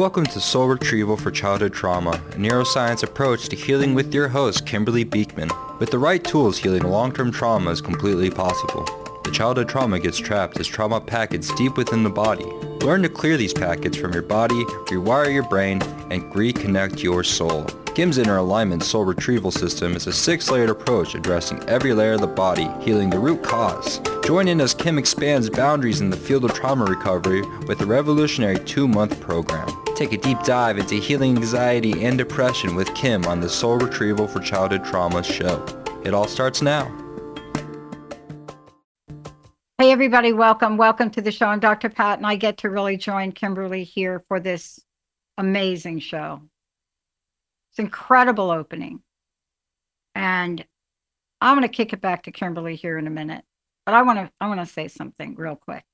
Welcome to Soul Retrieval for Childhood Trauma, a neuroscience approach to healing with your host, Kimberly Beekman. With the right tools, healing long-term trauma is completely possible. The childhood trauma gets trapped as trauma packets deep within the body. Learn to clear these packets from your body, rewire your brain, and reconnect your soul. Kim's Inner Alignment Soul Retrieval System is a six-layered approach addressing every layer of the body, healing the root cause. Join in as Kim expands boundaries in the field of trauma recovery with a revolutionary two-month program. Take a deep dive into healing anxiety and depression with Kim on the Soul Retrieval for Childhood Trauma show. It all starts now. Hey, everybody, welcome. Welcome to the show. I'm Dr. Pat, and I get to really join Kimberly here for this amazing show. It's incredible opening. And I'm going to kick it back to Kimberly here in a minute. But I want to I want to say something real quick.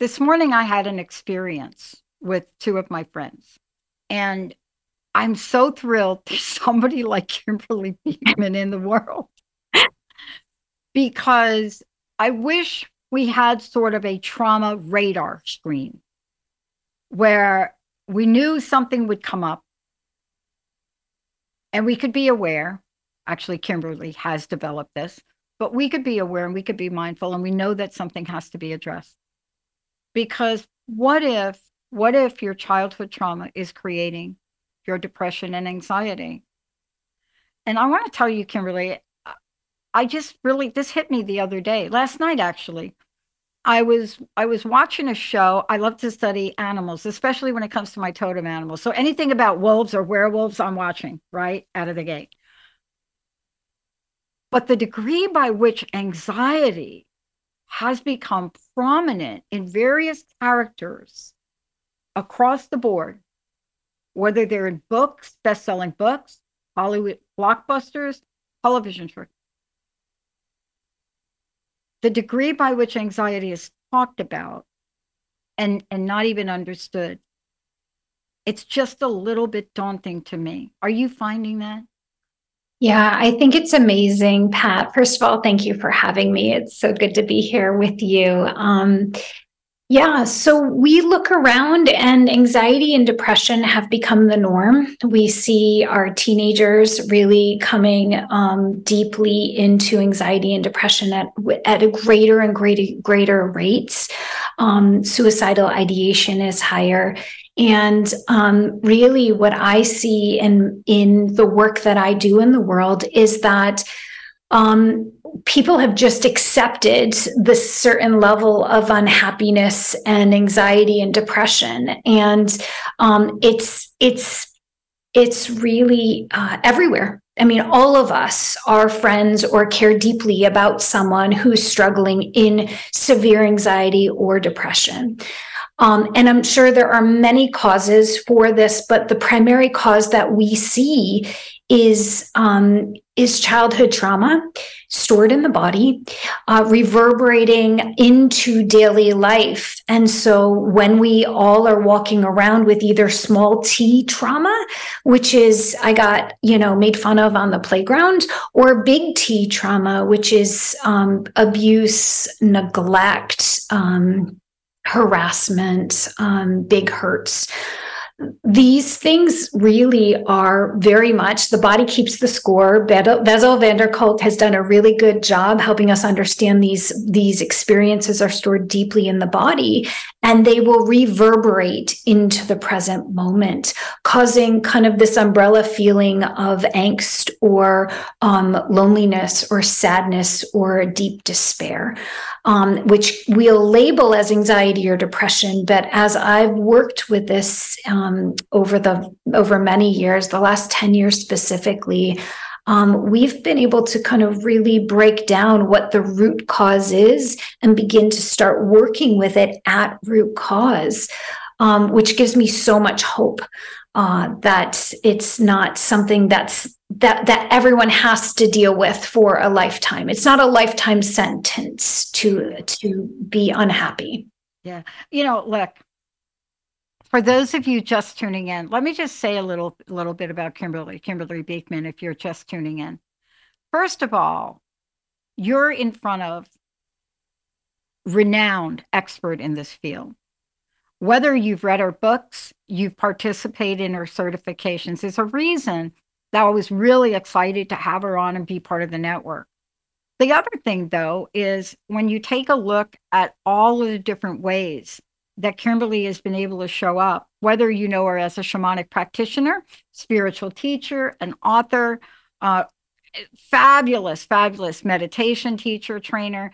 This morning I had an experience with two of my friends. And I'm so thrilled there's somebody like Kimberly Beekman in the world. because I wish we had sort of a trauma radar screen where we knew something would come up and we could be aware. Actually, Kimberly has developed this, but we could be aware and we could be mindful and we know that something has to be addressed. Because what if, what if your childhood trauma is creating your depression and anxiety? And I want to tell you, Kimberly, I just really, this hit me the other day, last night actually. I was I was watching a show. I love to study animals, especially when it comes to my totem animals. So anything about wolves or werewolves, I'm watching right out of the gate. But the degree by which anxiety has become prominent in various characters across the board, whether they're in books, best-selling books, Hollywood blockbusters, television shows, the degree by which anxiety is talked about and and not even understood it's just a little bit daunting to me. Are you finding that yeah, I think it's amazing, Pat. First of all, thank you for having me. It's so good to be here with you. Um, yeah, so we look around and anxiety and depression have become the norm. We see our teenagers really coming um, deeply into anxiety and depression at, at a greater and greater, greater rates. Um, suicidal ideation is higher. And um, really, what I see in, in the work that I do in the world is that um, people have just accepted this certain level of unhappiness and anxiety and depression and um, it's it's it's really uh, everywhere i mean all of us are friends or care deeply about someone who's struggling in severe anxiety or depression. Um, and I'm sure there are many causes for this, but the primary cause that we see is um, is childhood trauma stored in the body, uh, reverberating into daily life. And so when we all are walking around with either small t trauma, which is I got, you know, made fun of on the playground, or big T trauma, which is um, abuse, neglect, um, harassment, um, big hurts these things really are very much the body keeps the score. Bessel van der Kolk has done a really good job helping us understand these these experiences are stored deeply in the body and they will reverberate into the present moment, causing kind of this umbrella feeling of angst or um, loneliness or sadness or deep despair um, which we'll label as anxiety or depression. But as I've worked with this um, over the over many years, the last ten years specifically, um, we've been able to kind of really break down what the root cause is and begin to start working with it at root cause, um, which gives me so much hope uh, that it's not something that's that that everyone has to deal with for a lifetime. It's not a lifetime sentence to to be unhappy. Yeah, you know, look. For those of you just tuning in, let me just say a little little bit about Kimberly, Kimberly Beekman. If you're just tuning in, first of all, you're in front of renowned expert in this field. Whether you've read her books, you've participated in her certifications, there's a reason that I was really excited to have her on and be part of the network. The other thing, though, is when you take a look at all of the different ways that Kimberly has been able to show up, whether you know her as a shamanic practitioner, spiritual teacher, an author, uh, fabulous, fabulous meditation teacher, trainer,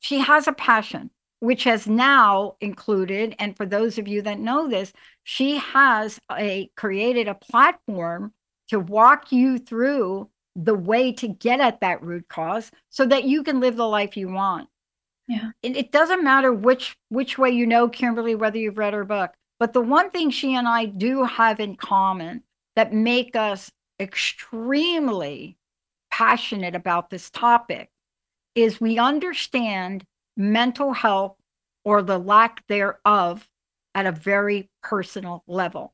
she has a passion, which has now included, and for those of you that know this, she has a created a platform to walk you through the way to get at that root cause so that you can live the life you want. Yeah. And it doesn't matter which which way you know Kimberly whether you've read her book, but the one thing she and I do have in common that make us extremely passionate about this topic is we understand mental health or the lack thereof at a very personal level.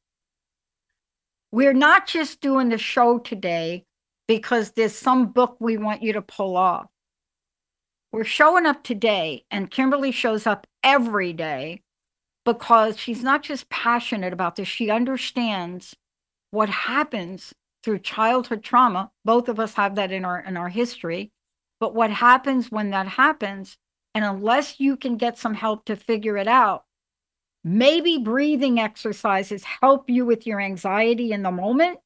We're not just doing the show today because there's some book we want you to pull off. We're showing up today, and Kimberly shows up every day because she's not just passionate about this, she understands what happens through childhood trauma. Both of us have that in our in our history. But what happens when that happens, and unless you can get some help to figure it out, maybe breathing exercises help you with your anxiety in the moment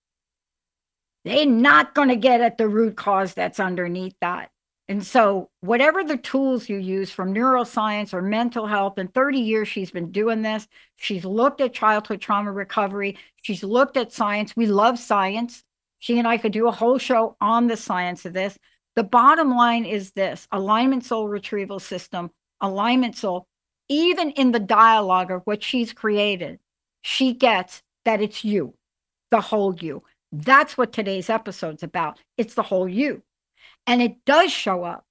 they're not going to get at the root cause that's underneath that. And so, whatever the tools you use from neuroscience or mental health, in 30 years, she's been doing this. She's looked at childhood trauma recovery. She's looked at science. We love science. She and I could do a whole show on the science of this. The bottom line is this alignment soul retrieval system, alignment soul, even in the dialogue of what she's created, she gets that it's you, the whole you. That's what today's episode's about. It's the whole you. And it does show up.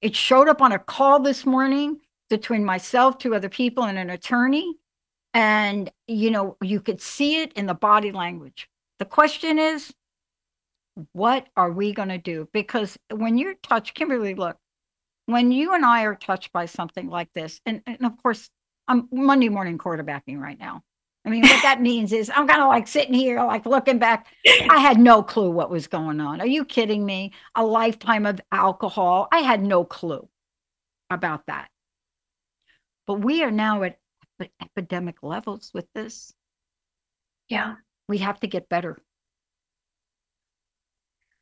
It showed up on a call this morning between myself, two other people, and an attorney. And, you know, you could see it in the body language. The question is, what are we going to do? Because when you're touched, Kimberly, look, when you and I are touched by something like this, and, and of course, I'm Monday morning quarterbacking right now. I mean, what that means is I'm kind of like sitting here, like looking back. I had no clue what was going on. Are you kidding me? A lifetime of alcohol. I had no clue about that. But we are now at epidemic levels with this. Yeah. We have to get better.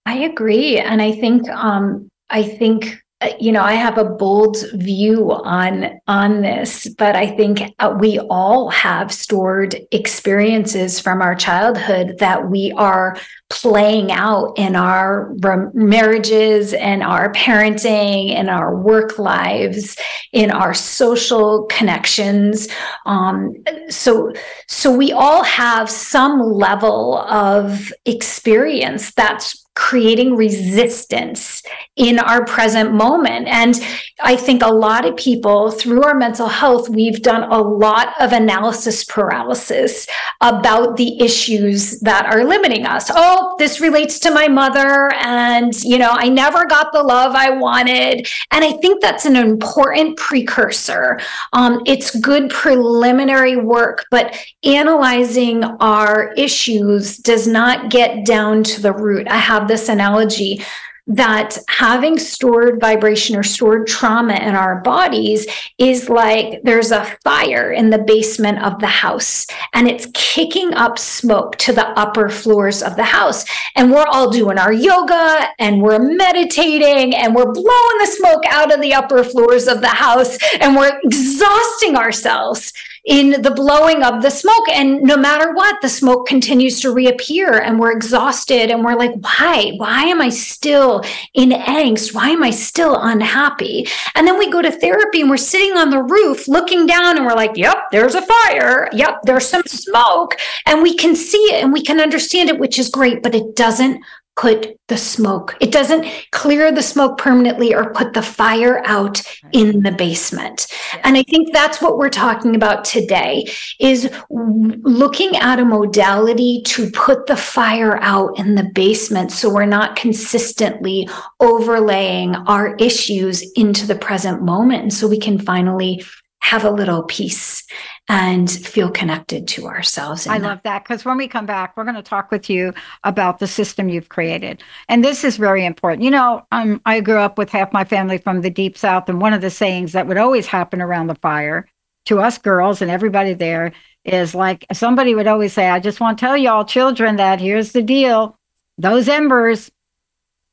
I agree. And I think, um, I think uh, you know i have a bold view on on this but i think uh, we all have stored experiences from our childhood that we are playing out in our marriages and our parenting and our work lives in our social connections um, so so we all have some level of experience that's creating resistance in our present moment. And I think a lot of people, through our mental health, we've done a lot of analysis paralysis about the issues that are limiting us. Oh, this relates to my mother, and, you know, I never got the love I wanted. And I think that's an important precursor. Um, it's good preliminary work, but analyzing our issues does not get down to the root. I have this analogy that having stored vibration or stored trauma in our bodies is like there's a fire in the basement of the house and it's kicking up smoke to the upper floors of the house. And we're all doing our yoga and we're meditating and we're blowing the smoke out of the upper floors of the house and we're exhausting ourselves in the blowing of the smoke. And no matter what, the smoke continues to reappear and we're exhausted and we're like, why? Why am I still in angst? Why am I still unhappy? And then we go to therapy and we're sitting on the roof looking down and we're like, yep, there's a fire. Yep, there's some smoke. And we can see it and we can understand it, which is great, but it doesn't put the smoke. It doesn't clear the smoke permanently or put the fire out in the basement. And I think that's what we're talking about today is looking at a modality to put the fire out in the basement so we're not consistently overlaying our issues into the present moment and so we can finally have a little peace and feel connected to ourselves. I love that because when we come back, we're going to talk with you about the system you've created. And this is very important. You know, um, I grew up with half my family from the deep south, and one of the sayings that would always happen around the fire to us girls and everybody there is like somebody would always say, I just want to tell y'all children that here's the deal. Those embers,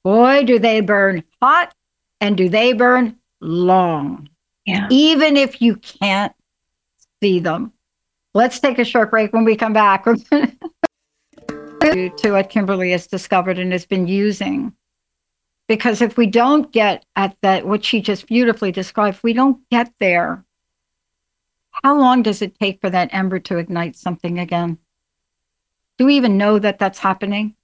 boy, do they burn hot and do they burn long. Yeah. Even if you can't see them. Let's take a short break. When we come back, to what Kimberly has discovered and has been using. Because if we don't get at that, what she just beautifully described, if we don't get there, how long does it take for that ember to ignite something again? Do we even know that that's happening?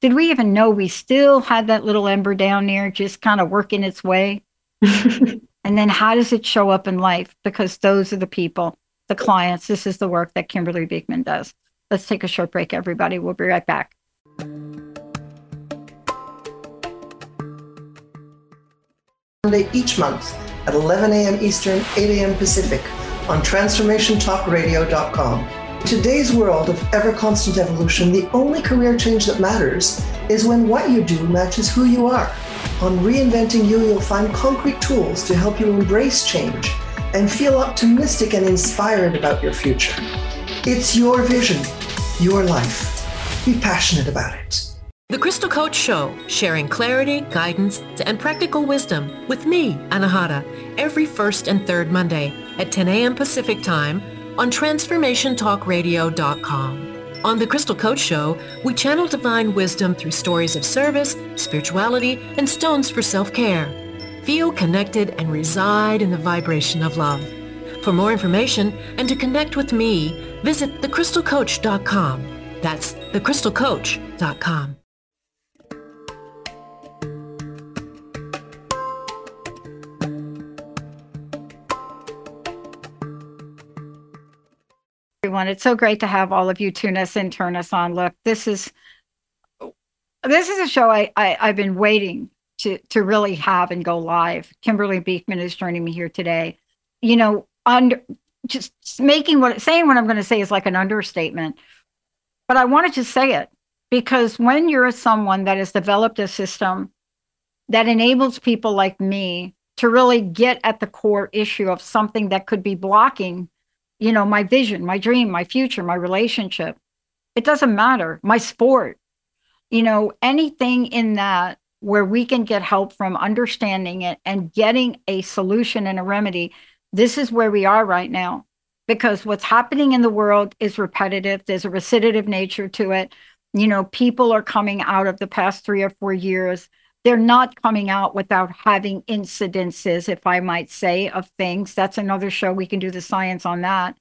Did we even know we still had that little ember down there just kind of working its way? And then how does it show up in life? Because those are the people, the clients. This is the work that Kimberly Beekman does. Let's take a short break, everybody. We'll be right back. Monday each month at 11 a.m. Eastern, 8 a.m. Pacific on TransformationTalkRadio.com. In today's world of ever constant evolution, the only career change that matters is when what you do matches who you are. On Reinventing You, you'll find concrete tools to help you embrace change and feel optimistic and inspired about your future. It's your vision, your life. Be passionate about it. The Crystal Coach Show, sharing clarity, guidance, and practical wisdom with me, Anahata, every first and third Monday at 10 a.m. Pacific Time on TransformationTalkRadio.com. On The Crystal Coach Show, we channel divine wisdom through stories of service, spirituality, and stones for self-care. Feel connected and reside in the vibration of love. For more information and to connect with me, visit thecrystalcoach.com. That's thecrystalcoach.com. everyone. It's so great to have all of you tune us in, turn us on. Look, this is this is a show I, I I've been waiting to to really have and go live. Kimberly Beekman is joining me here today. You know, under just making what saying what I'm going to say is like an understatement, but I wanted to say it because when you're someone that has developed a system that enables people like me to really get at the core issue of something that could be blocking you know, my vision, my dream, my future, my relationship. It doesn't matter. My sport, you know, anything in that where we can get help from understanding it and getting a solution and a remedy. This is where we are right now because what's happening in the world is repetitive. There's a recidivative nature to it. You know, people are coming out of the past three or four years they're not coming out without having incidences, if I might say, of things. That's another show. We can do the science on that.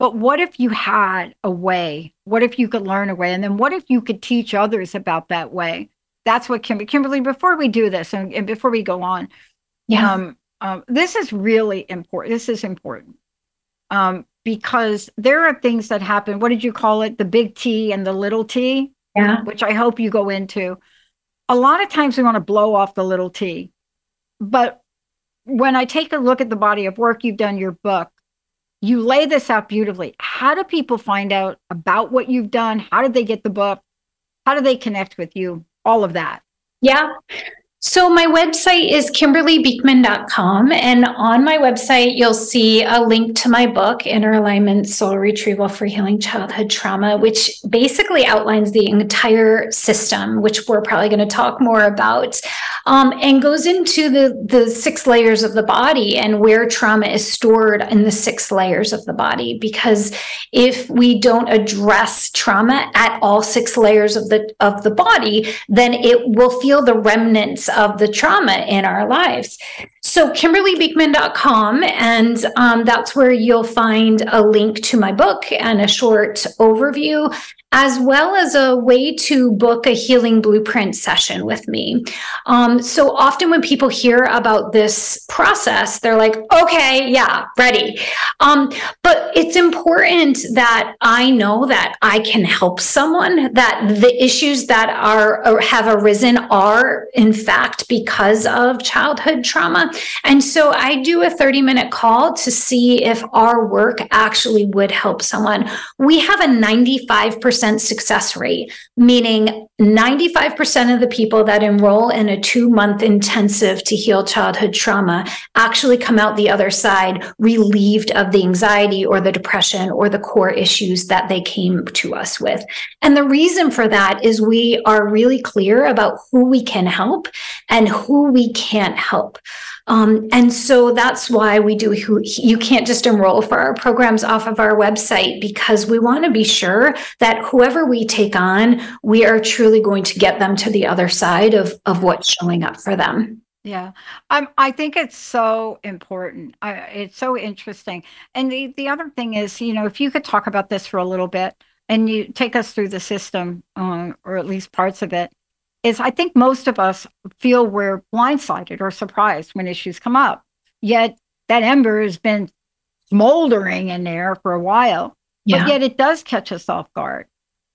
But what if you had a way? What if you could learn a way? And then what if you could teach others about that way? That's what Kim- Kimberly, before we do this and, and before we go on, yeah. Um, um, this is really important. This is important um, because there are things that happen. What did you call it? The big T and the little T? Yeah. Which I hope you go into a lot of times we want to blow off the little t. But when I take a look at the body of work you've done, your book, you lay this out beautifully. How do people find out about what you've done? How did they get the book? How do they connect with you? All of that. Yeah. So my website is kimberlybeekman.com and on my website you'll see a link to my book Inner Alignment Soul Retrieval for Healing Childhood Trauma which basically outlines the entire system which we're probably going to talk more about um, and goes into the the six layers of the body and where trauma is stored in the six layers of the body because if we don't address trauma at all six layers of the of the body then it will feel the remnants of the trauma in our lives. So, KimberlyBeekman.com, and um, that's where you'll find a link to my book and a short overview as well as a way to book a healing blueprint session with me. Um, so often when people hear about this process, they're like, okay, yeah, ready. Um, but it's important that I know that I can help someone, that the issues that are have arisen are, in fact, because of childhood trauma. And so I do a 30 minute call to see if our work actually would help someone. We have a 95% success rate, meaning 95% of the people that enroll in a two month intensive to heal childhood trauma actually come out the other side relieved of the anxiety or the depression or the core issues that they came to us with. And the reason for that is we are really clear about who we can help and who we can't help. Um, and so that's why we do, you can't just enroll for our programs off of our website because we want to be sure that whoever we take on, we are truly going to get them to the other side of, of what's showing up for them. Yeah, um, I think it's so important. I, it's so interesting. And the, the other thing is, you know, if you could talk about this for a little bit and you take us through the system, uh, or at least parts of it, is I think most of us feel we're blindsided or surprised when issues come up. Yet that ember has been smoldering in there for a while, yeah. but yet it does catch us off guard.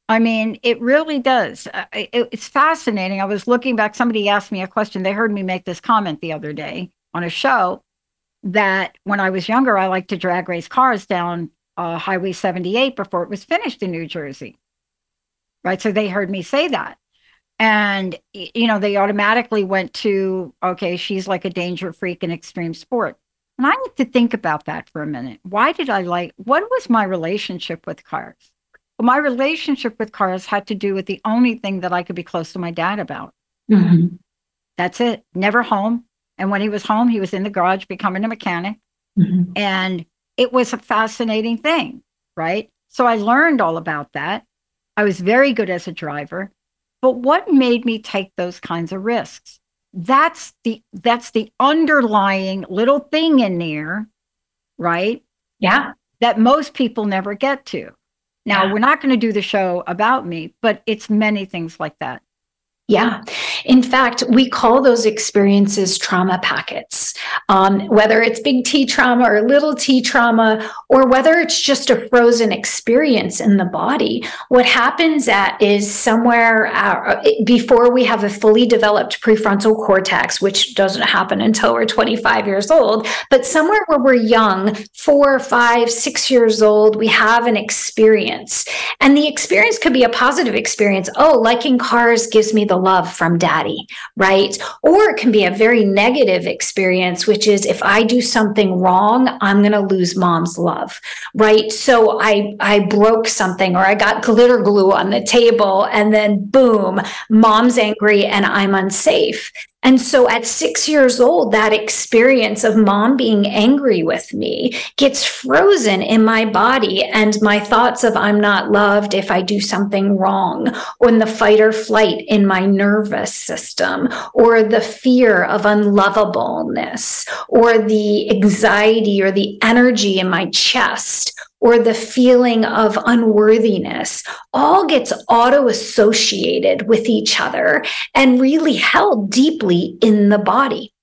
I mean, it really does. Uh, it's fascinating. I was looking back, somebody asked me a question. They heard me make this comment the other day on a show that when I was younger, I liked to drag race cars down uh, Highway 78 before it was finished in New Jersey. Right. So they heard me say that and you know they automatically went to okay she's like a danger freak in extreme sport. And i need to think about that for a minute. Why did i like what was my relationship with cars? Well, my relationship with cars had to do with the only thing that i could be close to my dad about. Mm-hmm. that's it. Never home. And when he was home he was in the garage becoming a mechanic. Mm-hmm. and it was a fascinating thing right? So i learned all about that. I was very good as a driver but what made me take those kinds of risks? That's the that's the underlying little thing in there, right? Yeah. That most people never get to. Now, yeah. we're not going to do the show about me, but it's many things like that. Yeah. In fact, we call those experiences trauma packets. Um, whether it's big T trauma or little t trauma, or whether it's just a frozen experience in the body, what happens at is somewhere uh, before we have a fully developed prefrontal cortex, which doesn't happen until we're 25 years old, but somewhere where we're young, four, five, six years old, we have an experience. And the experience could be a positive experience. Oh, liking cars gives me the the love from daddy, right? Or it can be a very negative experience, which is if I do something wrong, I'm going to lose mom's love, right? So I I broke something or I got glitter glue on the table and then boom, mom's angry and I'm unsafe. And so at six years old, that experience of mom being angry with me gets frozen in my body. And my thoughts of I'm not loved if I do something wrong, or in the fight or flight in my nervous system, or the fear of unlovableness, or the anxiety or the energy in my chest, or the feeling of unworthiness all gets auto associated with each other and really held deeply in the body.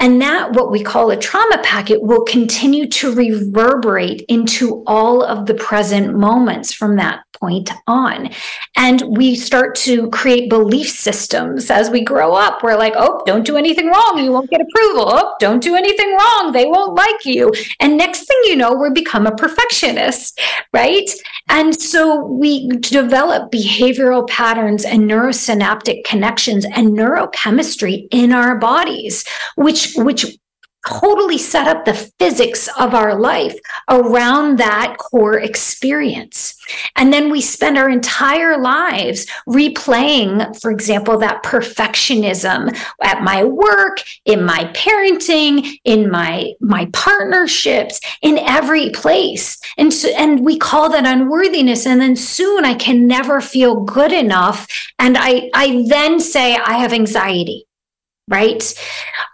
And that, what we call a trauma packet, will continue to reverberate into all of the present moments from that point on. And we start to create belief systems as we grow up. We're like, oh, don't do anything wrong. You won't get approval. Oh, don't do anything wrong. They won't like you. And next thing you know, we become a perfectionist, right? And so we develop behavioral patterns and neurosynaptic connections and neurochemistry in our bodies, which, which totally set up the physics of our life around that core experience. And then we spend our entire lives replaying, for example, that perfectionism at my work, in my parenting, in my, my partnerships, in every place. And, so, and we call that unworthiness. And then soon I can never feel good enough. And I, I then say I have anxiety right?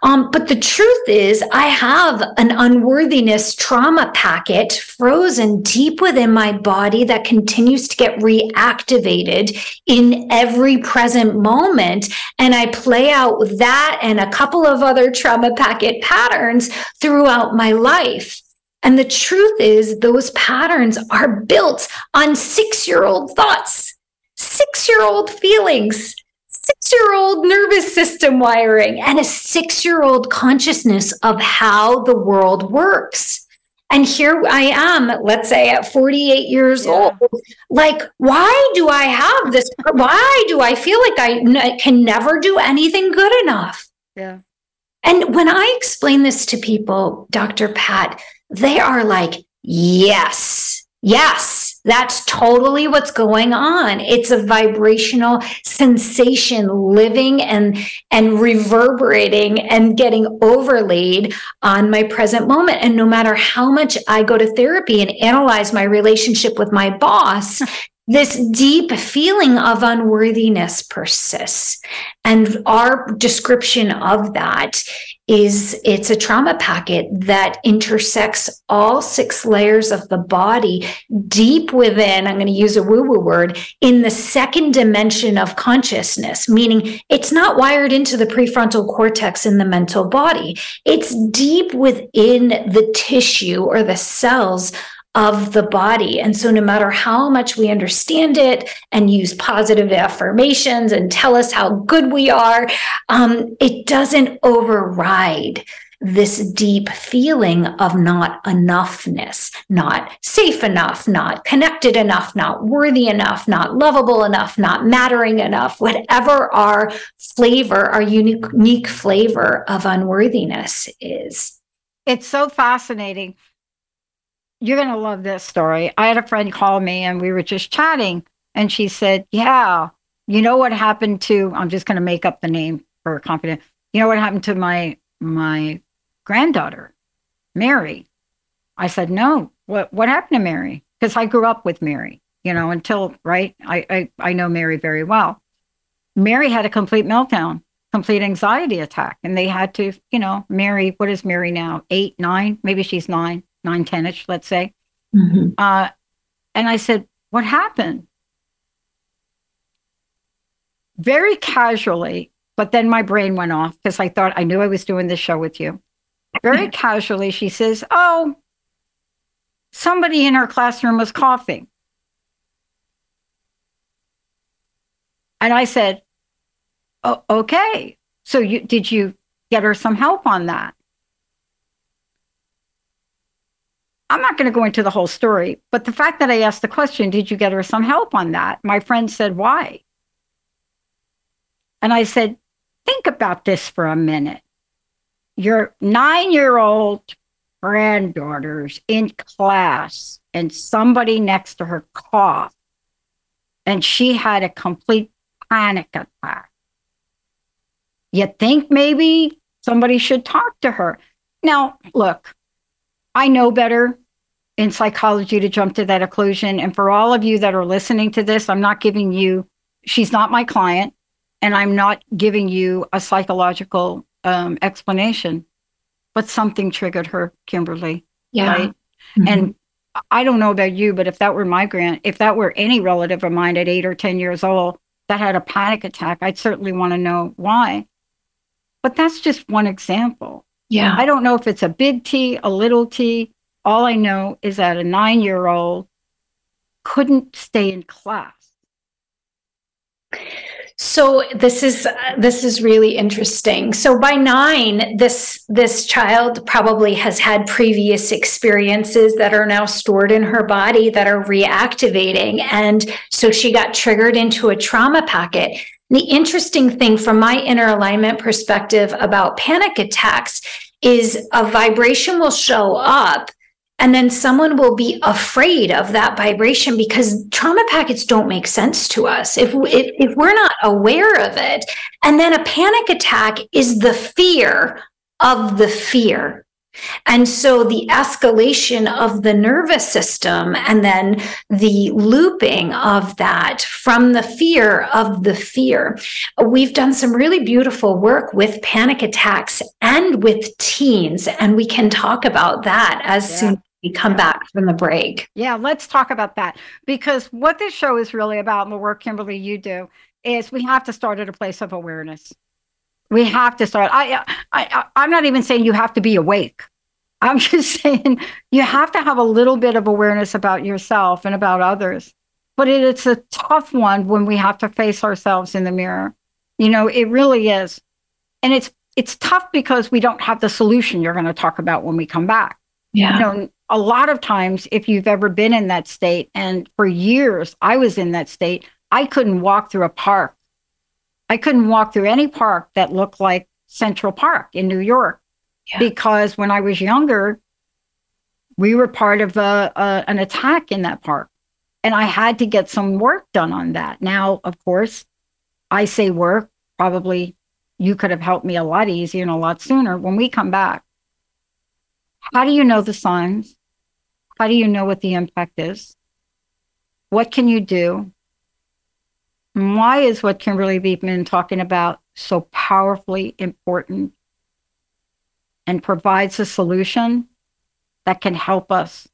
Um, but the truth is, I have an unworthiness trauma packet frozen deep within my body that continues to get reactivated in every present moment. And I play out that and a couple of other trauma packet patterns throughout my life. And the truth is, those patterns are built on six year old thoughts, six year old feelings, six year old nervous system wiring, and a six year old consciousness of how the world works. And here I am, let's say at 48 years yeah. old. Like, why do I have this? Why do I feel like I n- can never do anything good enough? Yeah. And when I explain this to people, Dr. Pat, they are like, yes, yes, that's totally what's going on. It's a vibrational sensation living and, and reverberating and getting overlaid on my present moment. And no matter how much I go to therapy and analyze my relationship with my boss, this deep feeling of unworthiness persists. And our description of that is it's a trauma packet that intersects all six layers of the body deep within, I'm going to use a woo woo word, in the second dimension of consciousness, meaning it's not wired into the prefrontal cortex in the mental body. It's deep within the tissue or the cells of the body. And so, no matter how much we understand it and use positive affirmations and tell us how good we are, um, it doesn't override this deep feeling of not enoughness, not safe enough, not connected enough, not worthy enough, not lovable enough, not mattering enough, whatever our flavor, our unique, unique flavor of unworthiness is. It's so fascinating you're going to love this story. I had a friend call me and we were just chatting, and she said, Yeah, you know what happened to, I'm just going to make up the name for confidence. You know what happened to my, my granddaughter, Mary? I said, No, what, what happened to Mary? Because I grew up with Mary, you know, until, right? I, I, I know Mary very well. Mary had a complete meltdown, complete anxiety attack. And they had to, you know, Mary, what is Mary now? Eight, nine? Maybe she's nine nine, 10 ish, let's say. Mm-hmm. Uh, and I said, What happened? Very casually, but then my brain went off because I thought I knew I was doing this show with you. Very casually, she says, Oh, somebody in her classroom was coughing. And I said, oh, okay. So you did you get her some help on that? I'm not going to go into the whole story, but the fact that I asked the question, did you get her some help on that? My friend said, why? And I said, think about this for a minute. Your nine year old granddaughter's in class and somebody next to her coughed and she had a complete panic attack. You think maybe somebody should talk to her? Now, look, I know better in psychology to jump to that occlusion. And for all of you that are listening to this, I'm not giving you, she's not my client, and I'm not giving you a psychological um, explanation, but something triggered her, Kimberly. Yeah. Right? Mm-hmm. And I don't know about you, but if that were my grant, if that were any relative of mine at eight or 10 years old that had a panic attack, I'd certainly want to know why. But that's just one example. Yeah. I don't know if it's a big T, a little T. All I know is that a nine year old couldn't stay in class. So this is uh, this is really interesting. So by 9 this this child probably has had previous experiences that are now stored in her body that are reactivating and so she got triggered into a trauma packet. The interesting thing from my inner alignment perspective about panic attacks is a vibration will show up and then someone will be afraid of that vibration because trauma packets don't make sense to us if, if, if we're not aware of it. And then a panic attack is the fear of the fear. And so the escalation of the nervous system and then the looping of that from the fear of the fear. We've done some really beautiful work with panic attacks and with teens, and we can talk about that as yeah. soon as we come back from the break. Yeah, let's talk about that because what this show is really about and the work, Kimberly, you do is we have to start at a place of awareness. We have to start. I, I, I'm not even saying you have to be awake. I'm just saying you have to have a little bit of awareness about yourself and about others. But it, it's a tough one when we have to face ourselves in the mirror. You know, it really is. And it's it's tough because we don't have the solution you're going to talk about when we come back. Yeah. You know, a lot of times if you've ever been in that state and for years I was in that state, I couldn't walk through a park. I couldn't walk through any park that looked like Central Park in New York Yeah. because when I was younger, we were part of a, a, an attack in that park. And I had to get some work done on that. Now, of course, I say work, probably you could have helped me a lot easier and a lot sooner when we come back. How do you know the signs? How do you know what the impact is? What can you do? And why is what Kimberly Beekman talking about so powerfully important and provides a solution that can help us,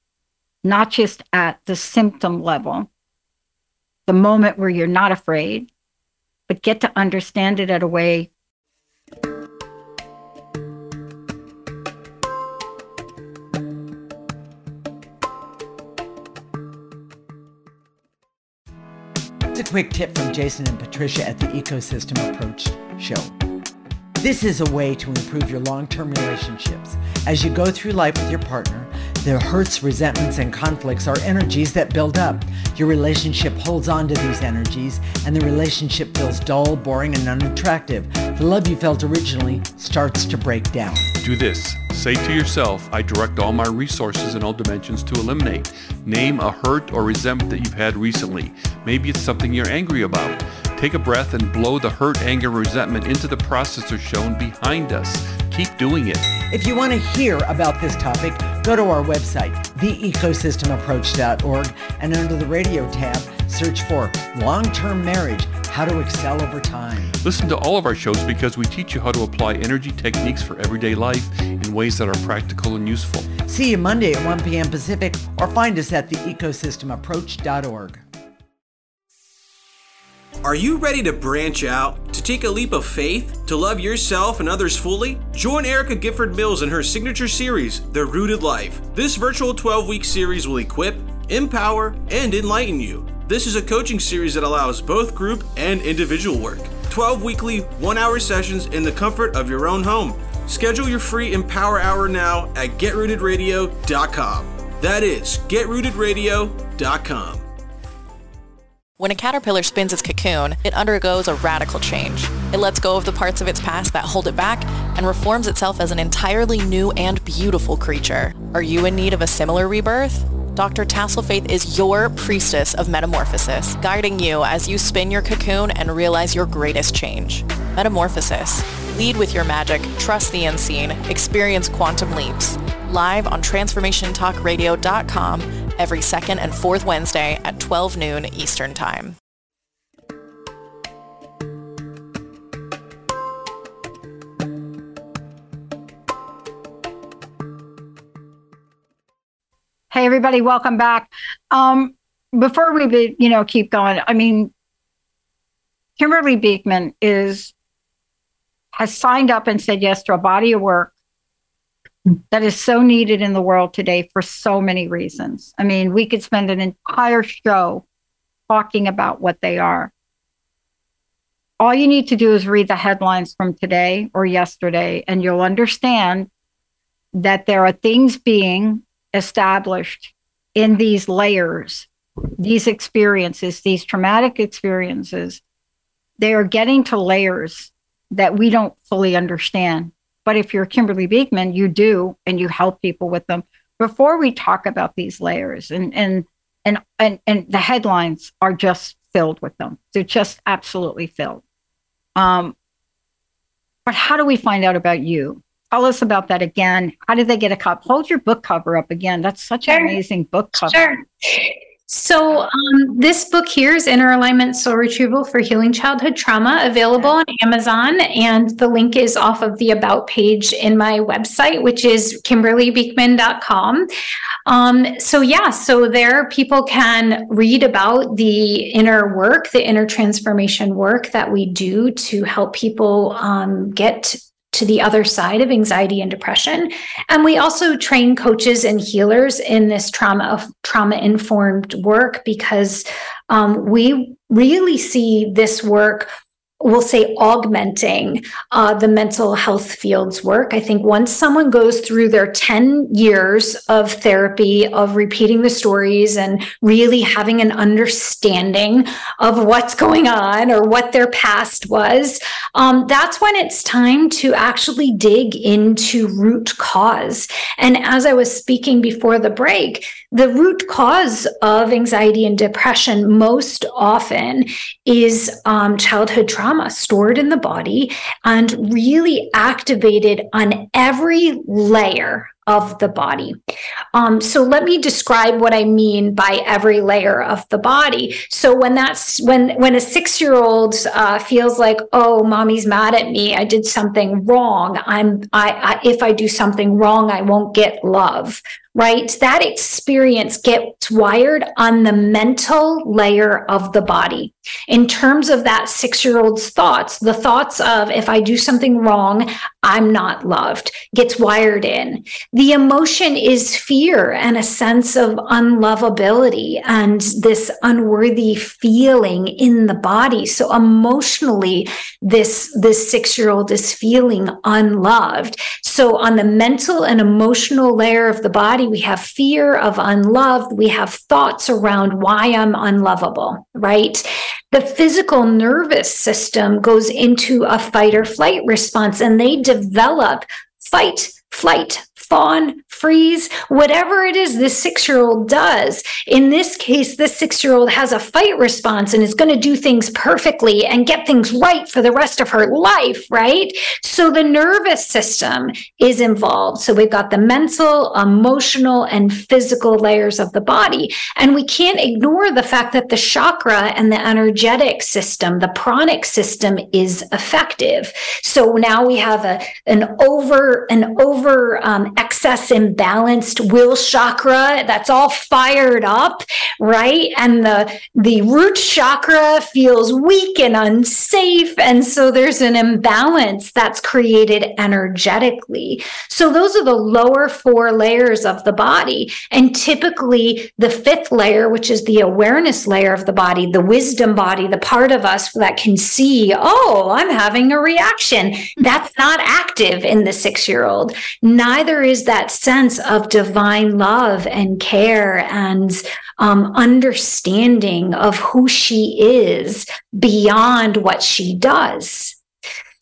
not just at the symptom level, the moment where you're not afraid, but get to understand it at a way quick tip from Jason and Patricia at the Ecosystem Approach Show. This is a way to improve your long-term relationships. As you go through life with your partner, the hurts, resentments, and conflicts are energies that build up. Your relationship holds on to these energies, and the relationship feels dull, boring, and unattractive. The love you felt originally starts to break down. Do this. Say to yourself, I direct all my resources in all dimensions to eliminate. Name a hurt or resentment that you've had recently. Maybe it's something you're angry about. Take a breath and blow the hurt, anger, resentment into the processor shown behind us. Keep doing it. If you want to hear about this topic, go to our website, theecosystemapproach.org, and under the radio tab, search for Long-Term Marriage, How to Excel Over Time. Listen to all of our shows because we teach you how to apply energy techniques for everyday life in ways that are practical and useful. See you Monday at 1 p.m. Pacific, or find us at theecosystemapproach.org. Are you ready to branch out, to take a leap of faith, to love yourself and others fully? Join Erica Gifford Mills in her signature series, The Rooted Life. This virtual 12 week series will equip, empower, and enlighten you. This is a coaching series that allows both group and individual work. 12 weekly, one hour sessions in the comfort of your own home. Schedule your free Empower Hour now at getrootedradio.com. That is getrootedradio.com. When a caterpillar spins its cocoon, it undergoes a radical change. It lets go of the parts of its past that hold it back and reforms itself as an entirely new and beautiful creature. Are you in need of a similar rebirth? Dr. Tasselfaith is your priestess of metamorphosis, guiding you as you spin your cocoon and realize your greatest change. Metamorphosis. Lead with your magic, trust the unseen, experience quantum leaps. Live on transformationtalkradio.com every second and fourth Wednesday at 12 noon Eastern Time. Hey, everybody, welcome back. Um, before we, be, you know, keep going, I mean, Kimberly Beekman is has signed up and said yes to a body of work that is so needed in the world today for so many reasons. I mean, we could spend an entire show talking about what they are. All you need to do is read the headlines from today or yesterday, and you'll understand that there are things being established in these layers, these experiences, these traumatic experiences. They are getting to layers that we don't fully understand. But if you're Kimberly Beekman, you do, and you help people with them. Before we talk about these layers, and and and and and the headlines are just filled with them. They're just absolutely filled. Um, but how do we find out about you? Tell us about that again. How did they get a copy? Hold your book cover up again. That's such an amazing book cover. Sure. So, um, this book here is Inner Alignment Soul Retrieval for Healing Childhood Trauma, available on Amazon. And the link is off of the About page in my website, which is kimberlybeekman.com. Um, so, yeah, so there people can read about the inner work, the inner transformation work that we do to help people um, get to the other side of anxiety and depression. And we also train coaches and healers in this trauma of trauma informed work because um, we really see this work we'll say augmenting uh, the mental health field's work. I think once someone goes through their 10 years of therapy, of repeating the stories and really having an understanding of what's going on or what their past was, um, that's when it's time to actually dig into root cause. And as I was speaking before the break, the root cause of anxiety and depression most often is um, childhood trauma stored in the body and really activated on every layer of the body. Um, so let me describe what I mean by every layer of the body. So when that's when when a six year old uh, feels like, oh, mommy's mad at me, I did something wrong. I'm I, I if I do something wrong, I won't get love right? That experience gets wired on the mental layer of the body. In terms of that six year old's thoughts, the thoughts of if I do something wrong, I'm not loved gets wired in. The emotion is fear and a sense of unlovability and this unworthy feeling in the body. So emotionally, this, this six year old is feeling unloved. So on the mental and emotional layer of the body, we have fear of unloved. We have thoughts around why I'm unlovable, right? The physical nervous system goes into a fight or flight response and they develop fight, flight, fawn, freeze, whatever it is this six year old does. In this case, this six year old has a fight response and is going to do things perfectly and get things right for the rest of her life, right? So the nervous system is involved. So we've got the mental, emotional, and physical layers of the body. And we can't ignore the fact that the chakra and the energetic system, the pranic system is effective. So now we have a, an over, an over um, excess imbalanced will chakra that's all fired up, right? And the the root chakra feels weak and unsafe and so there's an imbalance that's created energetically. So those are the lower four layers of the body and typically the fifth layer which is the awareness layer of the body, the wisdom body, the part of us that can see, oh, I'm having a reaction. That's not active in the 6-year-old. Neither is that sense of divine love and care and um, understanding of who she is beyond what she does.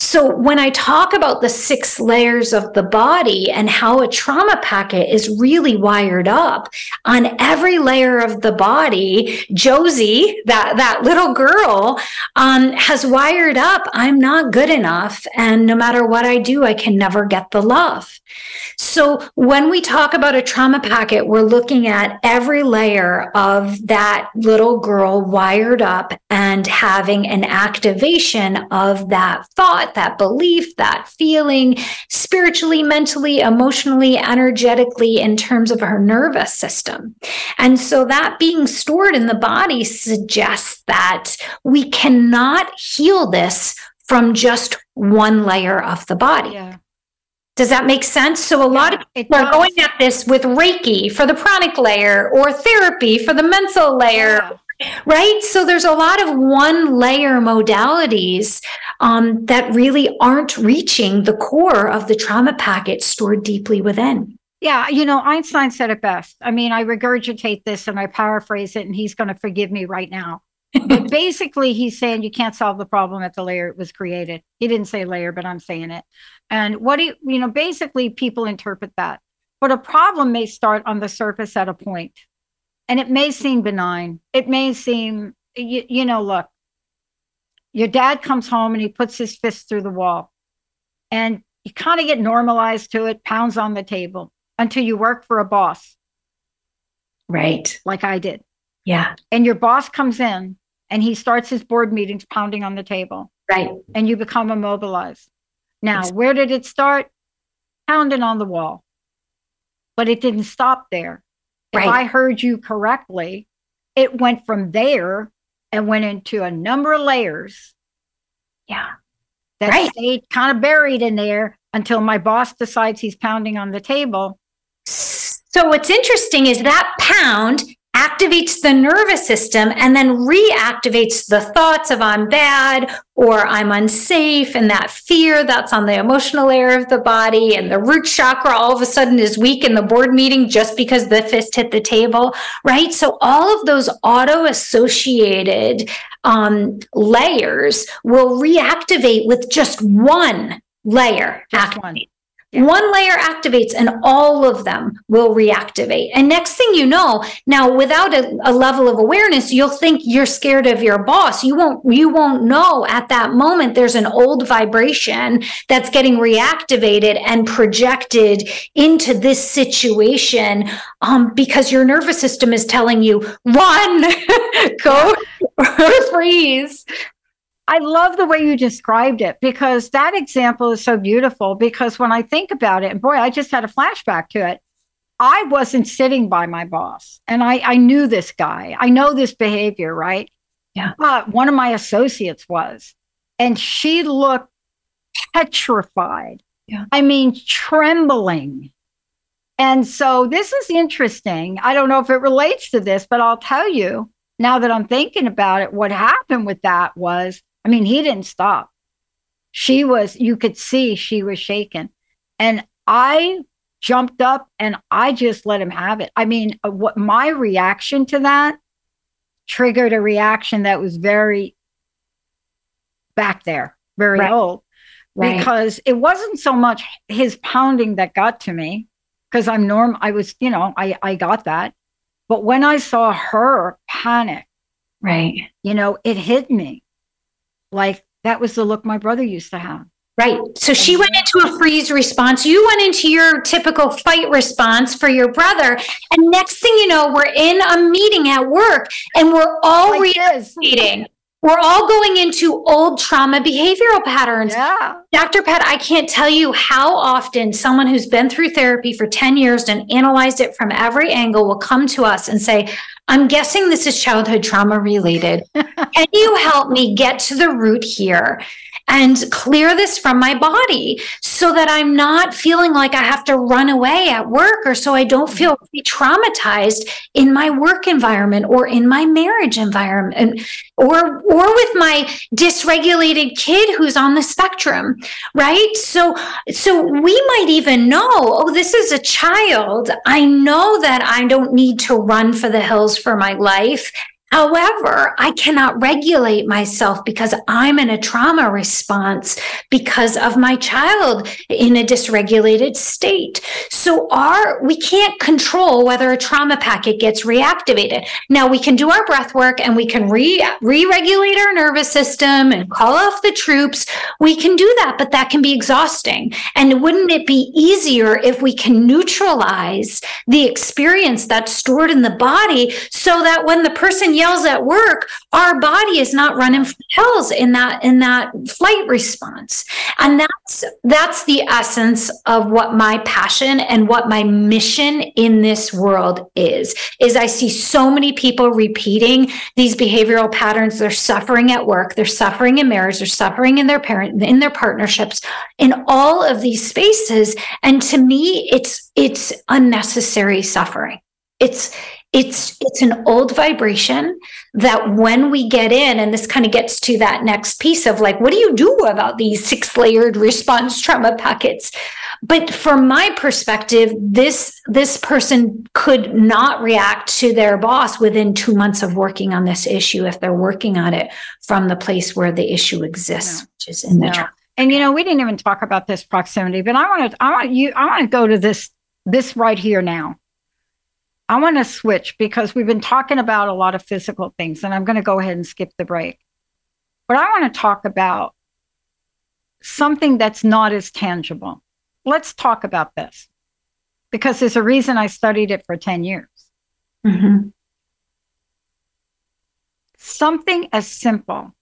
So, when I talk about the six layers of the body and how a trauma packet is really wired up on every layer of the body, Josie, that, that little girl, um, has wired up I'm not good enough. And no matter what I do, I can never get the love. So, when we talk about a trauma packet, we're looking at every layer of that little girl wired up and having an activation of that thought that belief, that feeling, spiritually, mentally, emotionally, energetically, in terms of her nervous system. And so that being stored in the body suggests that we cannot heal this from just one layer of the body. Yeah. Does that make sense? So a yeah, lot of people are going at this with Reiki for the pranic layer or therapy for the mental layer. Yeah right? So there's a lot of one layer modalities um, that really aren't reaching the core of the trauma packet stored deeply within. Yeah, you know, Einstein said it best. I mean, I regurgitate this and I paraphrase it, and he's going to forgive me right now. but basically, he's saying you can't solve the problem at the layer it was created. He didn't say layer, but I'm saying it. And what he, you know, basically, people interpret that. But a problem may start on the surface at a point and it may seem benign. It may seem, you, you know, look, your dad comes home and he puts his fist through the wall and you kind of get normalized to it, pounds on the table until you work for a boss. Right. Like I did. Yeah. And your boss comes in and he starts his board meetings pounding on the table. Right. And you become immobilized. Now, where did it start? Pounding on the wall. But it didn't stop there. Right. If I heard you correctly, it went from there and went into a number of layers. Yeah. That right. stayed kind of buried in there until my boss decides he's pounding on the table. So what's interesting is that pound activates the nervous system and then reactivates the thoughts of I'm bad or I'm unsafe and that fear that's on the emotional layer of the body and the root chakra all of a sudden is weak in the board meeting just because the fist hit the table, right? So all of those auto associated um, layers will reactivate with just one layer. Just one. Yeah. One layer activates and all of them will reactivate. And next thing you know, now without a, a, level of awareness, you'll think you're scared of your boss. You won't you won't know at that moment there's an old vibration that's getting reactivated and projected into this situation um, because your nervous system is telling you, run, go freeze. I love the way you described it because that example is so beautiful. Because when I think about it, and boy, I just had a flashback to it. I wasn't sitting by my boss, and I, I knew this guy. I know this behavior, right? Yeah. But one of my associates was, and she looked petrified. Yeah. I mean, trembling. And so this is interesting. I don't know if it relates to this, but I'll tell you now that I'm thinking about it, what happened with that was I mean, he didn't stop. She was, you could see she was shaken. And I jumped up and I just let him have it. I mean, uh, what my reaction to that triggered a reaction that was very back there, very right. old. Right. Because it wasn't so much his pounding that got to me, because I'm norm I was, you know, I I got that. But when I saw her panic, right, you know, it hit me. Like that was the look my brother used to have. Right. So she went into a freeze response. You went into your typical fight response for your brother. And next thing you know, we're in a meeting at work and we're all like reading. We're all going into old trauma behavioral patterns. Yeah. Dr. Pat, I can't tell you how often someone who's been through therapy for 10 years and analyzed it from every angle will come to us and say, I'm guessing this is childhood trauma related. Can you help me get to the root here and clear this from my body so that I'm not feeling like I have to run away at work or so I don't feel mm-hmm. traumatized in my work environment or in my marriage environment or or with my dysregulated kid who's on the spectrum, right? So so we might even know, oh this is a child. I know that I don't need to run for the hills for my life. However, I cannot regulate myself because I'm in a trauma response because of my child in a dysregulated state. So our we can't control whether a trauma packet gets reactivated. Now we can do our breath work and we can re re-regulate our nervous system and call off the troops. We can do that, but that can be exhausting. And wouldn't it be easier if we can neutralize the experience that's stored in the body so that when the person yells at work, our body is not running for hills in that in that flight response. And that's that's the essence of what my passion and what my mission in this world is. Is I see so many people repeating these behavioral patterns. They're suffering at work, they're suffering in marriage, they're suffering in their parent in their partnerships, in all of these spaces. And to me, it's it's unnecessary suffering. It's it's it's an old vibration that when we get in and this kind of gets to that next piece of like what do you do about these six layered response trauma packets but from my perspective this this person could not react to their boss within 2 months of working on this issue if they're working on it from the place where the issue exists no. which is in the no. trauma and you know we didn't even talk about this proximity but i want to i want you i want to go to this this right here now I want to switch because we've been talking about a lot of physical things, and I'm going to go ahead and skip the break. But I want to talk about something that's not as tangible. Let's talk about this because there's a reason I studied it for 10 years. Mm-hmm. Something as simple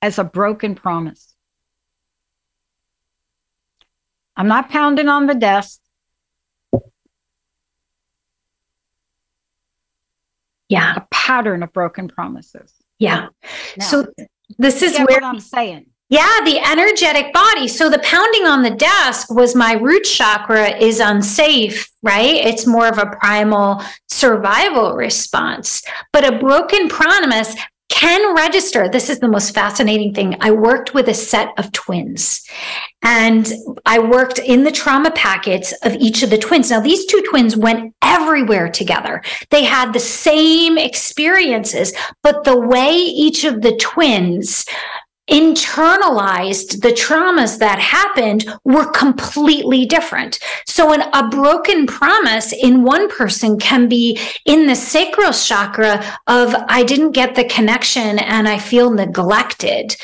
as a broken promise. I'm not pounding on the desk. Yeah. A pattern of broken promises. Yeah. Now, so this is where I'm saying. Yeah, the energetic body. So the pounding on the desk was my root chakra is unsafe, right? It's more of a primal survival response. But a broken promise can register. This is the most fascinating thing. I worked with a set of twins and I worked in the trauma packets of each of the twins. Now, these two twins went everywhere together. They had the same experiences, but the way each of the twins internalized the traumas that happened were completely different. So, an, a broken promise in one person can be in the sacral chakra of, I didn't get the connection and I feel neglected,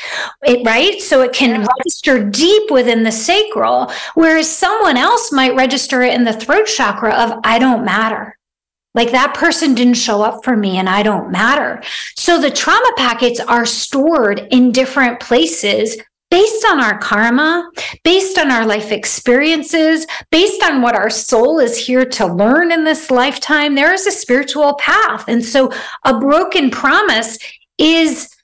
it, right? So, it can yeah. register deep within the sacral, whereas someone else might register it in the throat chakra of, I don't matter. Like that person didn't show up for me and I don't matter. So the trauma packets are stored in different places based on our karma, based on our life experiences, based on what our soul is here to learn in this lifetime. There is a spiritual path. And so a broken promise is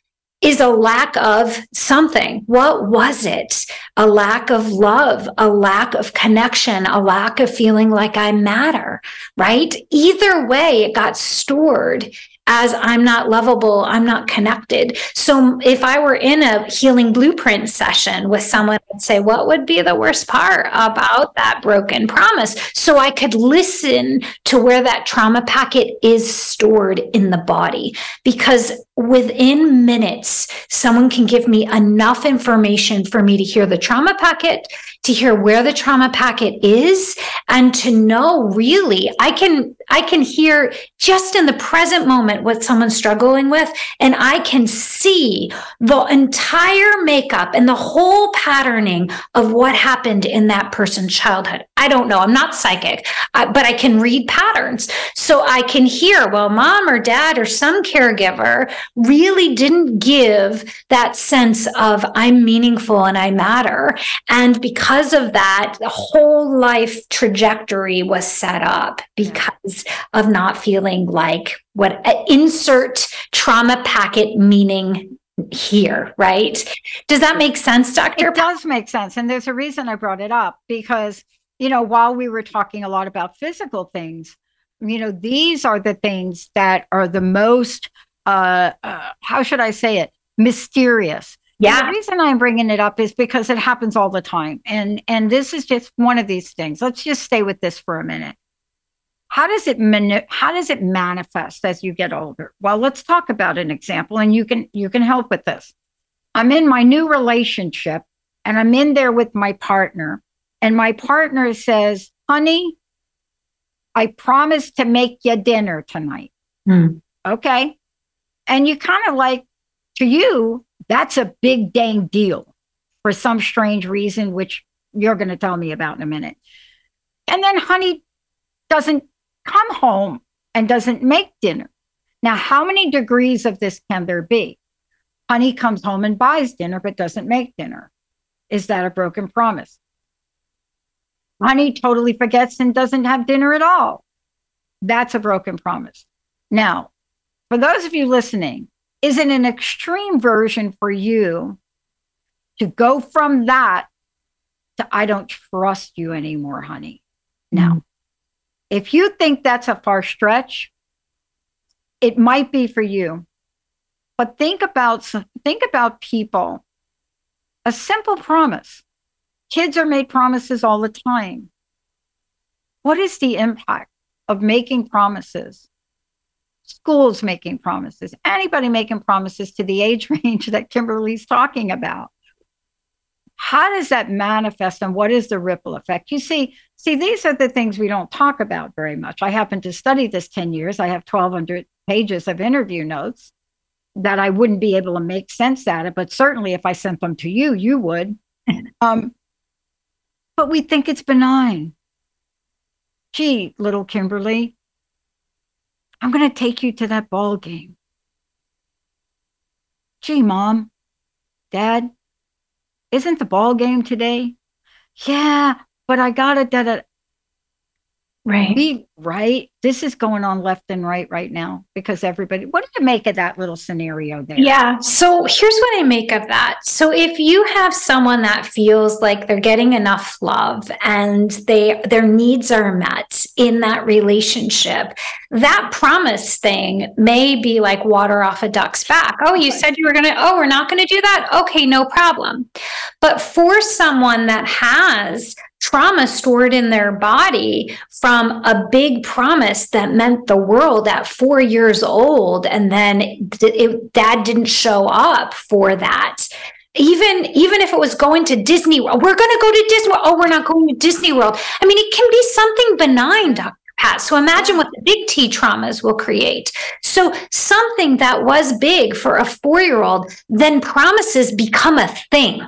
is a lack of something. What was it? A lack of love, a lack of connection, a lack of feeling like I matter, right? Either way, it got stored as I'm not lovable, I'm not connected. So if I were in a healing blueprint session with someone, I'd say, what would be the worst part about that broken promise? So I could listen to where that trauma packet is stored in the body. Because within minutes, someone can give me enough information for me to hear the trauma packet, to hear where the trauma packet is, and to know really, I can, I can hear just in the present moment what someone's struggling with, and I can see the entire makeup and the whole patterning of what happened in that person's childhood. I don't know. I'm not psychic, but I can read patterns. So I can hear, well, mom or dad or some caregiver really didn't give that sense of I'm meaningful and I matter. And because of that, the whole life trajectory was set up because of not feeling like what insert trauma packet meaning here, right? Does that make sense, Dr. It does make sense. And there's a reason I brought it up because you know, while we were talking a lot about physical things, you know, these are the things that are the most, uh, uh how should I say it, mysterious. Yeah. And the reason I'm bringing it up is because it happens all the time, and and this is just one of these things. Let's just stay with this for a minute. How does it mani- how does it manifest as you get older? Well, let's talk about an example, and you can you can help with this. I'm in my new relationship, and I'm in there with my partner, and my partner says, honey, I promise to make you dinner tonight. Mm. Okay. And you kind of like, to you, that's a big dang deal for some strange reason, which you're going to tell me about in a minute. And then honey doesn't come home and doesn't make dinner. Now, how many degrees of this can there be? Honey comes home and buys dinner, but doesn't make dinner. Is that a broken promise? Honey totally forgets and doesn't have dinner at all. That's a broken promise. Now, for those of you listening, is it an extreme version for you to go from that to I don't trust you anymore, honey? Now, mm-hmm. if you think that's a far stretch, it might be for you. But think about think about people. A simple promise. Kids are made promises all the time. What is the impact of making promises? Schools making promises, anybody making promises to the age range that Kimberly's talking about. How does that manifest and what is the ripple effect? You see, see, these are the things we don't talk about very much. I happen to study this 10 years. I have 1,200 pages of interview notes that I wouldn't be able to make sense out of, but certainly if I sent them to you, you would. Um, but we think it's benign. Gee, little Kimberly, I'm going to take you to that ball game. Gee, mom, dad, isn't the ball game today? Yeah, but I got it. That Right. We, right? This is going on left and right right now because everybody, what do you make of that little scenario there? Yeah. So here's what I make of that. So if you have someone that feels like they're getting enough love and they their needs are met in that relationship, that promise thing may be like water off a duck's back. Oh, you said you were going to, oh, we're not going to do that. Okay, no problem. But for someone that has trauma stored in their body from a big promise that meant the world at four years old. And then it, dad didn't show up for that. Even even if it was going to disney world we're going to go to disney world. Oh we're not going to disney world. I mean it can be something benign dr pat. So imagine what the big t traumas will create. So something that was big for a four year old then promises become a thing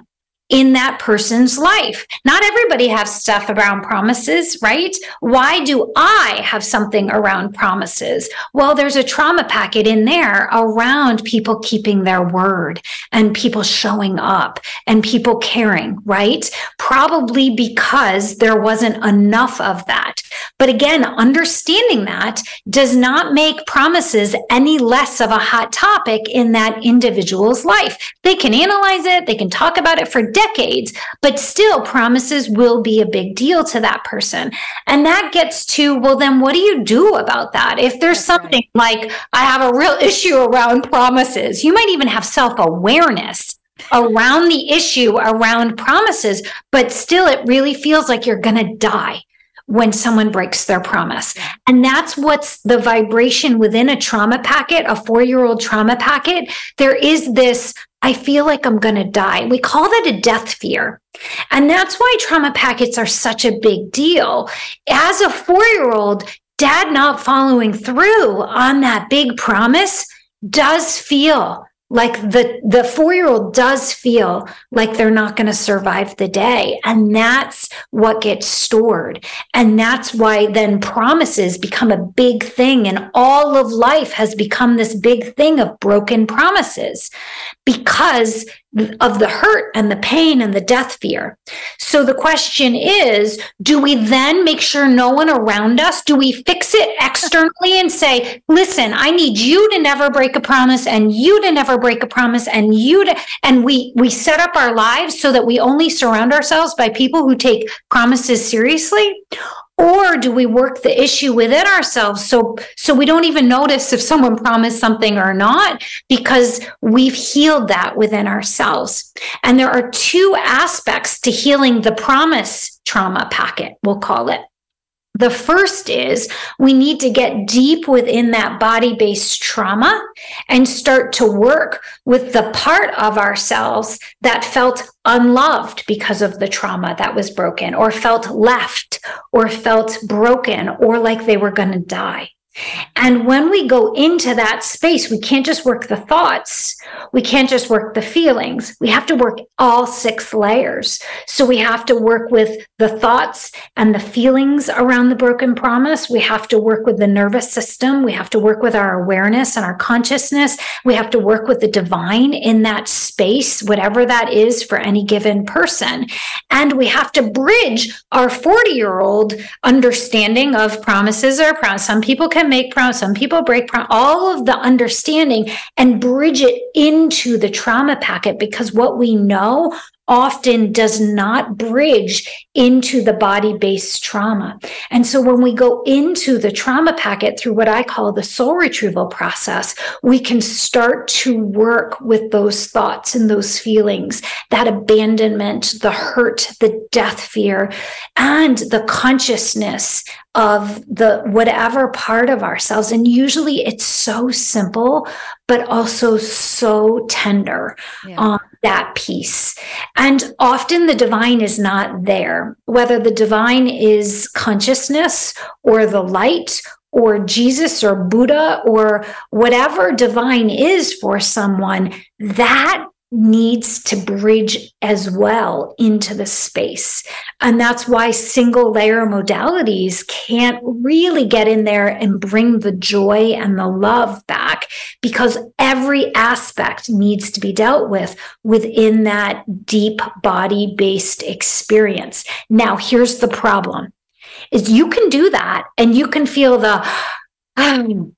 in that person's life. Not everybody has stuff around promises, right? Why do I have something around promises? Well, there's a trauma packet in there around people keeping their word and people showing up and people caring, right? Probably because there wasn't enough of that. But again, understanding that does not make promises any less of a hot topic in that individual's life. They can analyze it, they can talk about it for decades, but still promises will be a big deal to that person. And that gets to, well, then what do you do about that? If there's That's something right. like, I have a real issue around promises, you might even have self awareness around the issue around promises, but still it really feels like you're going to die when someone breaks their promise. And that's what's the vibration within a trauma packet, a four year old trauma packet. There is this, I feel like I'm going to die. We call that a death fear. And that's why trauma packets are such a big deal. As a four year old, dad not following through on that big promise does feel like the the 4-year-old does feel like they're not going to survive the day and that's what gets stored. And that's why then promises become a big thing and all of life has become this big thing of broken promises. Because of the hurt and the pain and the death fear. So the question is do we then make sure no one around us, do we fix it externally and say, listen, I need you to never break a promise and you to never break a promise and you to, and we, we set up our lives so that we only surround ourselves by people who take promises seriously? Or do we work the issue within ourselves so so we don't even notice if someone promised something or not because we've healed that within ourselves. And there are two aspects to healing the promise trauma packet we'll call it the first is we need to get deep within that body based trauma and start to work with the part of ourselves that felt unloved because of the trauma that was broken, or felt left, or felt broken, or like they were going to die. And when we go into that space, we can't just work the thoughts. We can't just work the feelings. We have to work all six layers. So we have to work with the thoughts and the feelings around the broken promise. We have to work with the nervous system. We have to work with our awareness and our consciousness. We have to work with the divine in that space, whatever that is for any given person. And we have to bridge our 40 year old understanding of promises or promise. Some people can make promise, some people break promise, all of the understanding and bridge it into the trauma packet because what we know often does not bridge into the body based trauma. And so when we go into the trauma packet through what I call the soul retrieval process, we can start to work with those thoughts and those feelings, that abandonment, the hurt, the death fear, and the consciousness of the whatever part of ourselves. And usually it's so simple, but also so tender yeah. on that piece. And often the divine is not there, whether the divine is consciousness or the light or Jesus or Buddha or whatever divine is for someone, that needs to bridge as well into the space. And that's why single layer modalities can't really get in there and bring the joy and the love back because every aspect needs to be dealt with within that deep body based experience. Now, here's the problem is you can do that and you can feel the I'm, um,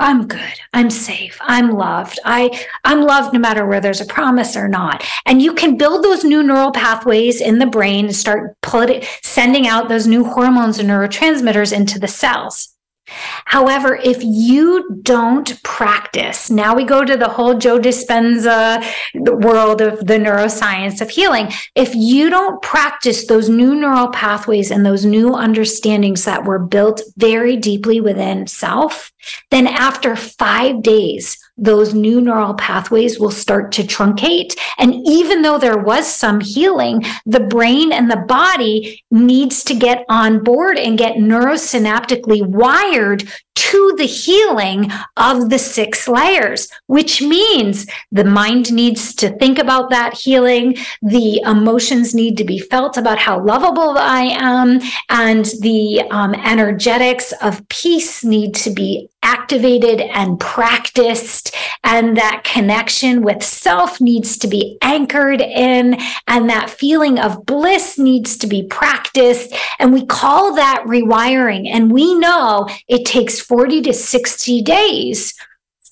I'm good. I'm safe. I'm loved. I I'm loved no matter where there's a promise or not. And you can build those new neural pathways in the brain and start put, sending out those new hormones and neurotransmitters into the cells. However, if you don't practice, now we go to the whole Joe Dispenza world of the neuroscience of healing. If you don't practice those new neural pathways and those new understandings that were built very deeply within self, then after five days, those new neural pathways will start to truncate. And even though there was some healing, the brain and the body needs to get on board and get neurosynaptically wired to the healing of the six layers, which means the mind needs to think about that healing. The emotions need to be felt about how lovable I am. And the um, energetics of peace need to be activated and practiced. And that connection with self needs to be anchored in. And that feeling of bliss needs to be practiced. And we call that rewiring. And we know it takes 40 to 60 days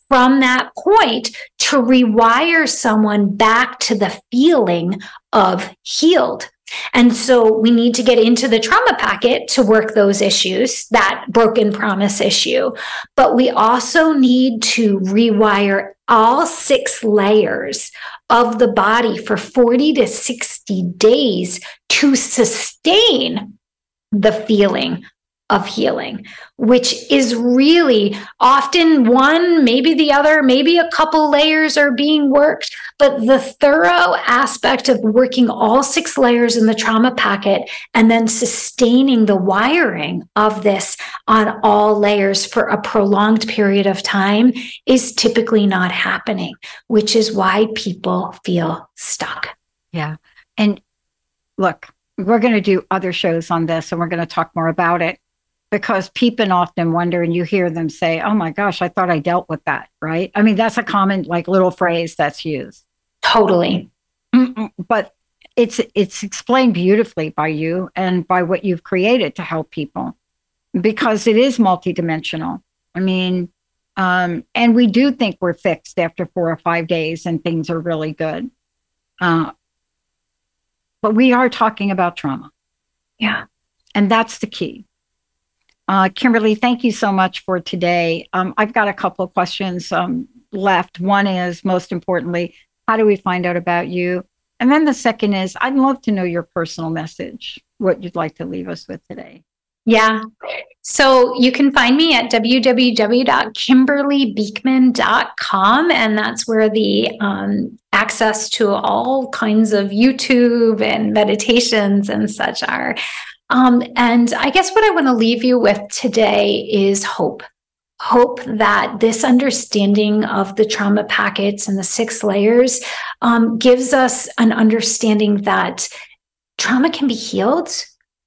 from that point to rewire someone back to the feeling of healed. And so we need to get into the trauma packet to work those issues, that broken promise issue. But we also need to rewire all six layers of the body for 40 to 60 days to sustain the feeling of healing, which is really often one, maybe the other, maybe a couple layers are being worked. But the thorough aspect of working all six layers in the trauma packet and then sustaining the wiring of this on all layers for a prolonged period of time is typically not happening, which is why people feel stuck. Yeah. And look, we're going to do other shows on this and we're going to talk more about it because people often wonder and you hear them say, Oh my gosh, I thought I dealt with that, right? I mean, that's a common like little phrase that's used. Totally. But it's it's explained beautifully by you and by what you've created to help people because it is multidimensional. I mean, um, and we do think we're fixed after four or five days and things are really good. Uh, but we are talking about trauma. Yeah. And that's the key. Uh, Kimberly, thank you so much for today. Um, I've got a couple of questions um, left. One is, most importantly, how do we find out about you? And then the second is, I'd love to know your personal message, what you'd like to leave us with today. Yeah. So you can find me at www.kimberlybeekman.com, and that's where the um, access to all kinds of YouTube and meditations and such are. Um, and I guess what I want to leave you with today is hope. Hope that this understanding of the trauma packets and the six layers um, gives us an understanding that trauma can be healed,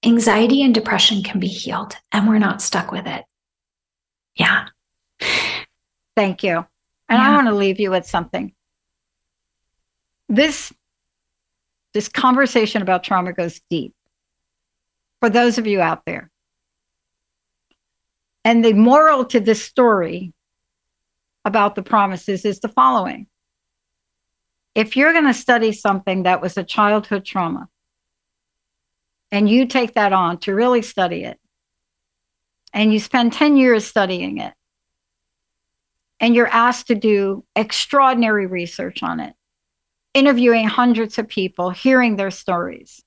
anxiety and depression can be healed, and we're not stuck with it. Yeah. Thank you. And yeah. I want to leave you with something. This this conversation about trauma goes deep for those of you out there. And the moral to this story about the promises is the following if you're going to study something that was a childhood trauma, and you take that on to really study it, and you spend 10 years studying it, and you're asked to do extraordinary research on it, interviewing hundreds of people, hearing their stories,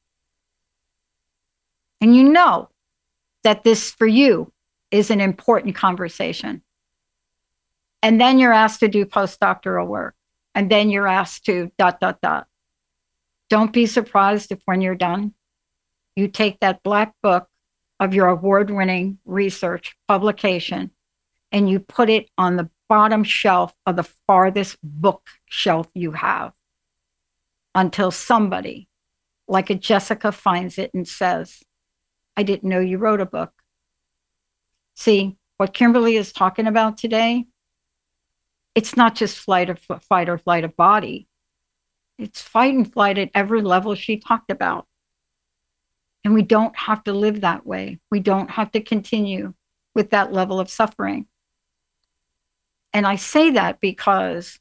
and you know that this for you is an important conversation. And then you're asked to do postdoctoral work. And then you're asked to dot, dot, dot. Don't be surprised if when you're done, you take that black book of your award winning research publication and you put it on the bottom shelf of the farthest bookshelf you have until somebody like a Jessica finds it and says, I didn't know you wrote a book. See, what Kimberly is talking about today, it's not just flight or fight or flight of body. It's fight and flight at every level she talked about. And we don't have to live that way. We don't have to continue with that level of suffering. And I say that because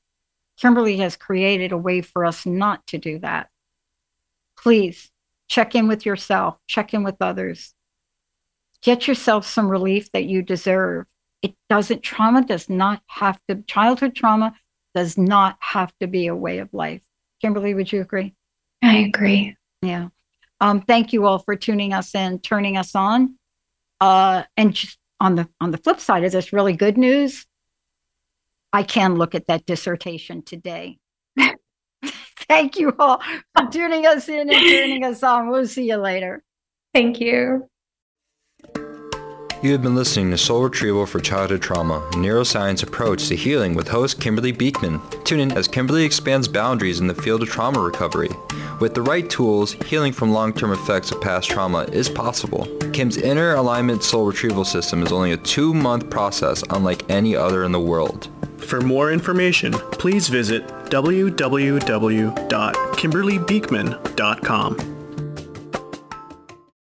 Kimberly has created a way for us not to do that. Please check in with yourself, check in with others. Get yourself some relief that you deserve. It doesn't, trauma does not have to, childhood trauma does not have to be a way of life. Kimberly, would you agree? I agree. Yeah. Um, thank you all for tuning us in, turning us on. Uh, and just on the on the flip side of this, really good news. I can look at that dissertation today. thank you all for tuning us in and turning us on. We'll see you later. Thank you. You have been listening to Soul Retrieval for Childhood Trauma, a neuroscience approach to healing with host Kimberly Beekman. Tune in as Kimberly expands boundaries in the field of trauma recovery. With the right tools, healing from long-term effects of past trauma is possible. Kim's inner alignment soul retrieval system is only a two-month process unlike any other in the world. For more information, please visit www.kimberlybeekman.com.